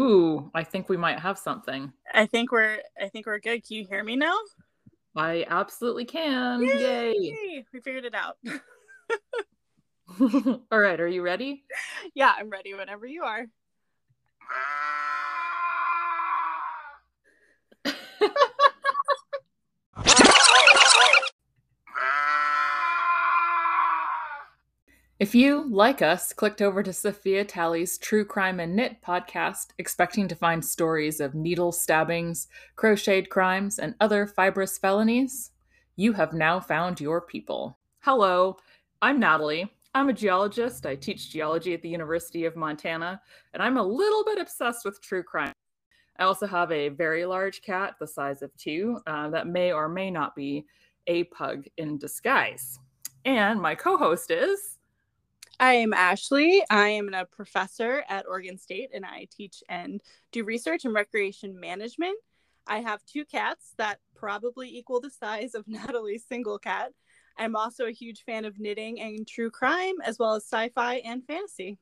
Ooh, I think we might have something. I think we're I think we're good. Can you hear me now? I absolutely can. Yay. Yay. We figured it out. All right, are you ready? Yeah, I'm ready whenever you are. Ah. If you, like us, clicked over to Sophia Talley's True Crime and Knit podcast, expecting to find stories of needle stabbings, crocheted crimes, and other fibrous felonies, you have now found your people. Hello, I'm Natalie. I'm a geologist. I teach geology at the University of Montana, and I'm a little bit obsessed with true crime. I also have a very large cat, the size of two, uh, that may or may not be a pug in disguise. And my co host is. I am Ashley. I am a professor at Oregon State and I teach and do research in recreation management. I have two cats that probably equal the size of Natalie's single cat. I'm also a huge fan of knitting and true crime, as well as sci fi and fantasy.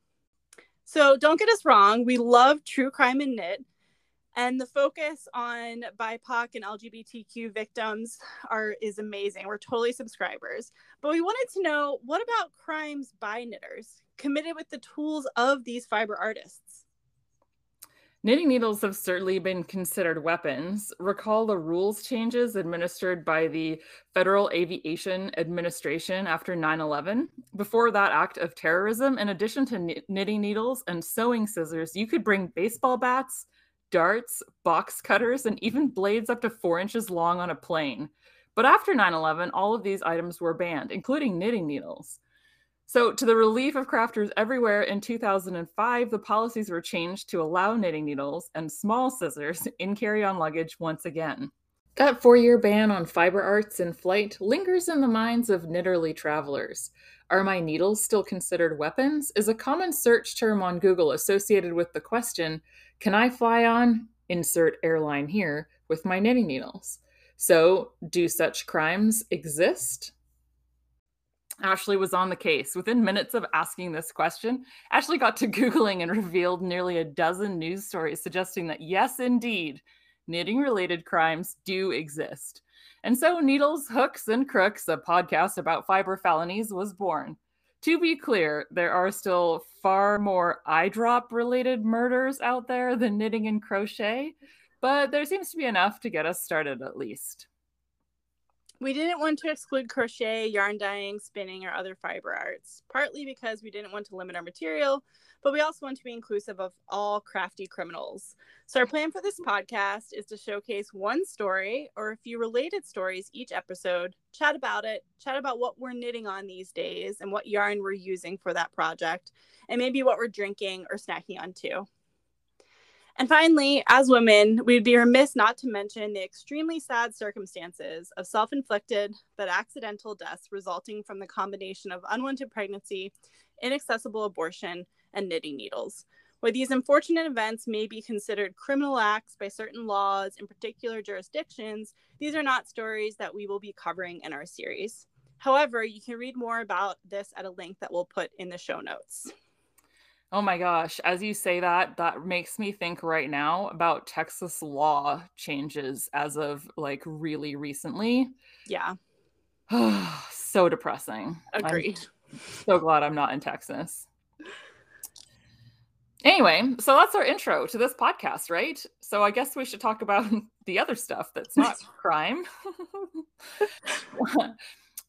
So don't get us wrong, we love true crime and knit, and the focus on bipoc and lgbtq victims are is amazing we're totally subscribers but we wanted to know what about crimes by knitters committed with the tools of these fiber artists Knitting needles have certainly been considered weapons. Recall the rules changes administered by the Federal Aviation Administration after 9 11. Before that act of terrorism, in addition to knitting needles and sewing scissors, you could bring baseball bats, darts, box cutters, and even blades up to four inches long on a plane. But after 9 11, all of these items were banned, including knitting needles. So, to the relief of crafters everywhere in 2005, the policies were changed to allow knitting needles and small scissors in carry on luggage once again. That four year ban on fiber arts in flight lingers in the minds of knitterly travelers. Are my needles still considered weapons? is a common search term on Google associated with the question can I fly on, insert airline here, with my knitting needles? So, do such crimes exist? Ashley was on the case. Within minutes of asking this question, Ashley got to Googling and revealed nearly a dozen news stories suggesting that, yes, indeed, knitting related crimes do exist. And so, Needles, Hooks, and Crooks, a podcast about fiber felonies, was born. To be clear, there are still far more eye drop related murders out there than knitting and crochet, but there seems to be enough to get us started at least. We didn't want to exclude crochet, yarn dyeing, spinning, or other fiber arts, partly because we didn't want to limit our material, but we also want to be inclusive of all crafty criminals. So, our plan for this podcast is to showcase one story or a few related stories each episode, chat about it, chat about what we're knitting on these days and what yarn we're using for that project, and maybe what we're drinking or snacking on too. And finally, as women, we'd be remiss not to mention the extremely sad circumstances of self inflicted but accidental deaths resulting from the combination of unwanted pregnancy, inaccessible abortion, and knitting needles. Where these unfortunate events may be considered criminal acts by certain laws in particular jurisdictions, these are not stories that we will be covering in our series. However, you can read more about this at a link that we'll put in the show notes. Oh my gosh, as you say that, that makes me think right now about Texas law changes as of like really recently. Yeah. so depressing. Agreed. I'm so glad I'm not in Texas. Anyway, so that's our intro to this podcast, right? So I guess we should talk about the other stuff that's not crime.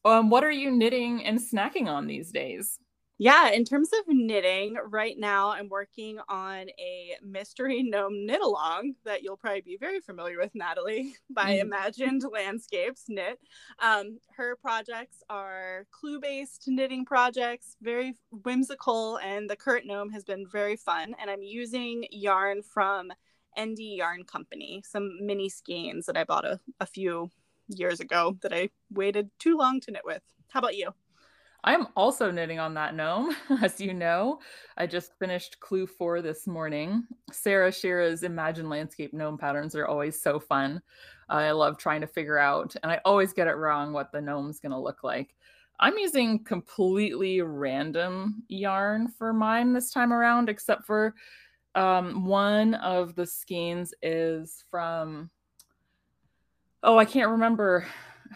um, what are you knitting and snacking on these days? Yeah, in terms of knitting, right now I'm working on a mystery gnome knit along that you'll probably be very familiar with, Natalie, by mm. Imagined Landscapes Knit. Um, her projects are clue based knitting projects, very whimsical, and the current gnome has been very fun. And I'm using yarn from ND Yarn Company, some mini skeins that I bought a, a few years ago that I waited too long to knit with. How about you? I'm also knitting on that gnome, as you know. I just finished Clue 4 this morning. Sarah Schira's Imagine Landscape gnome patterns are always so fun. I love trying to figure out, and I always get it wrong, what the gnome's going to look like. I'm using completely random yarn for mine this time around, except for Um, one of the skeins is from, oh, I can't remember.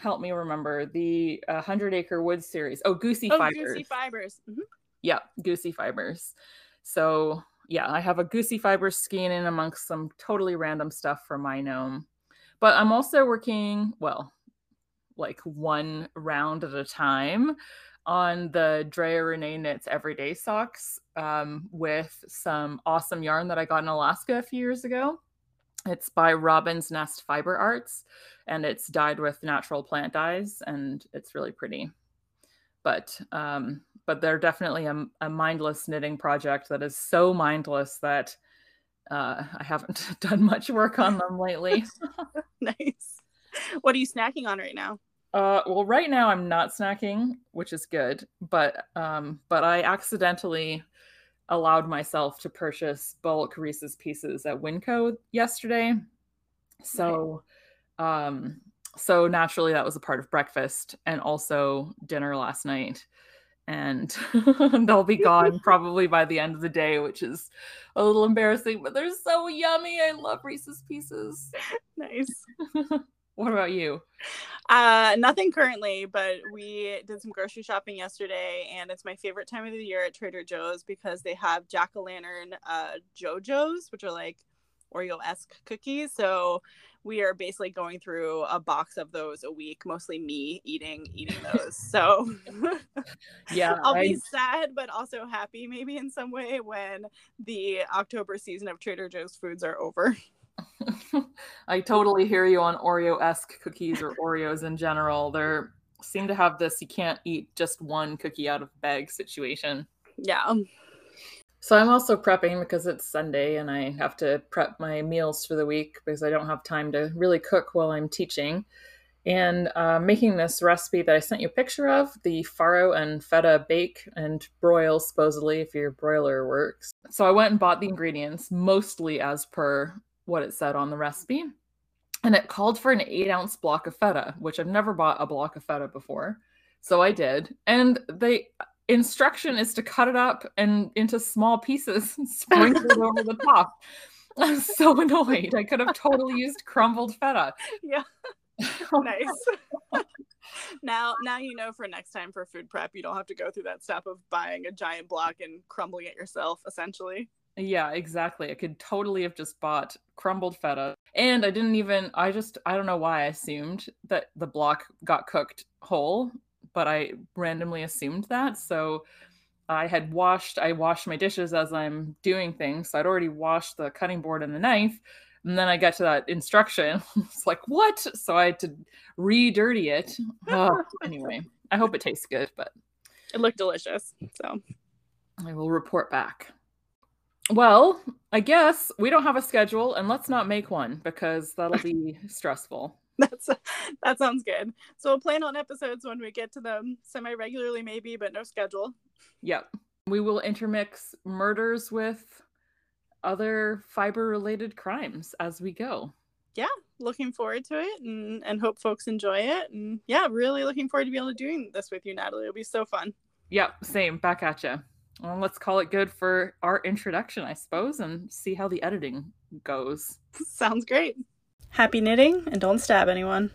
Help me remember the uh, Hundred Acre Woods series. Oh, Goosey oh, Fibers. Goosey Fibers. Mm-hmm. Yeah, Goosey Fibers. So yeah, I have a Goosey Fibers skein in amongst some totally random stuff from my gnome. But I'm also working, well, like one round at a time on the Drea Renee Knits Everyday Socks um, with some awesome yarn that I got in Alaska a few years ago. It's by Robin's Nest Fiber Arts and it's dyed with natural plant dyes and it's really pretty. But um, but they're definitely a, a mindless knitting project that is so mindless that uh, I haven't done much work on them lately. nice. What are you snacking on right now? Uh, well, right now I'm not snacking, which is good, but um, but I accidentally allowed myself to purchase bulk Reese's Pieces at Winco yesterday. So, um, so naturally that was a part of breakfast and also dinner last night. And they'll be gone probably by the end of the day, which is a little embarrassing, but they're so yummy. I love Reese's Pieces. Nice. what about you? Uh, nothing currently, but we did some grocery shopping yesterday, and it's my favorite time of the year at Trader Joe's because they have jack o' lantern uh, Joe-Joe's, which are like Oreo esque cookies. So we are basically going through a box of those a week, mostly me eating eating those. So yeah, I'll I... be sad but also happy maybe in some way when the October season of Trader Joe's foods are over. I totally hear you on Oreo esque cookies or Oreos in general. They seem to have this you can't eat just one cookie out of a bag situation. Yeah. So I'm also prepping because it's Sunday and I have to prep my meals for the week because I don't have time to really cook while I'm teaching. And uh, making this recipe that I sent you a picture of, the farro and feta bake and broil, supposedly, if your broiler works. So I went and bought the ingredients, mostly as per what it said on the recipe. And it called for an eight ounce block of feta, which I've never bought a block of feta before. So I did. And the instruction is to cut it up and into small pieces and sprinkle it over the top. I'm so annoyed. I could have totally used crumbled feta. Yeah. nice. now now you know for next time for food prep you don't have to go through that step of buying a giant block and crumbling it yourself essentially. Yeah, exactly. I could totally have just bought crumbled feta. And I didn't even, I just, I don't know why I assumed that the block got cooked whole, but I randomly assumed that. So I had washed, I washed my dishes as I'm doing things. So I'd already washed the cutting board and the knife. And then I got to that instruction. it's like, what? So I had to re dirty it. Oh, anyway, I hope it tastes good, but it looked delicious. So I will report back. Well, I guess we don't have a schedule and let's not make one because that'll be stressful. That's that sounds good. So we'll plan on episodes when we get to them semi regularly, maybe, but no schedule. Yep. We will intermix murders with other fiber related crimes as we go. Yeah, looking forward to it and, and hope folks enjoy it. And yeah, really looking forward to be able to doing this with you, Natalie. It'll be so fun. Yep, same. Back at you well, let's call it good for our introduction, I suppose, and see how the editing goes. Sounds great. Happy knitting and don't stab anyone.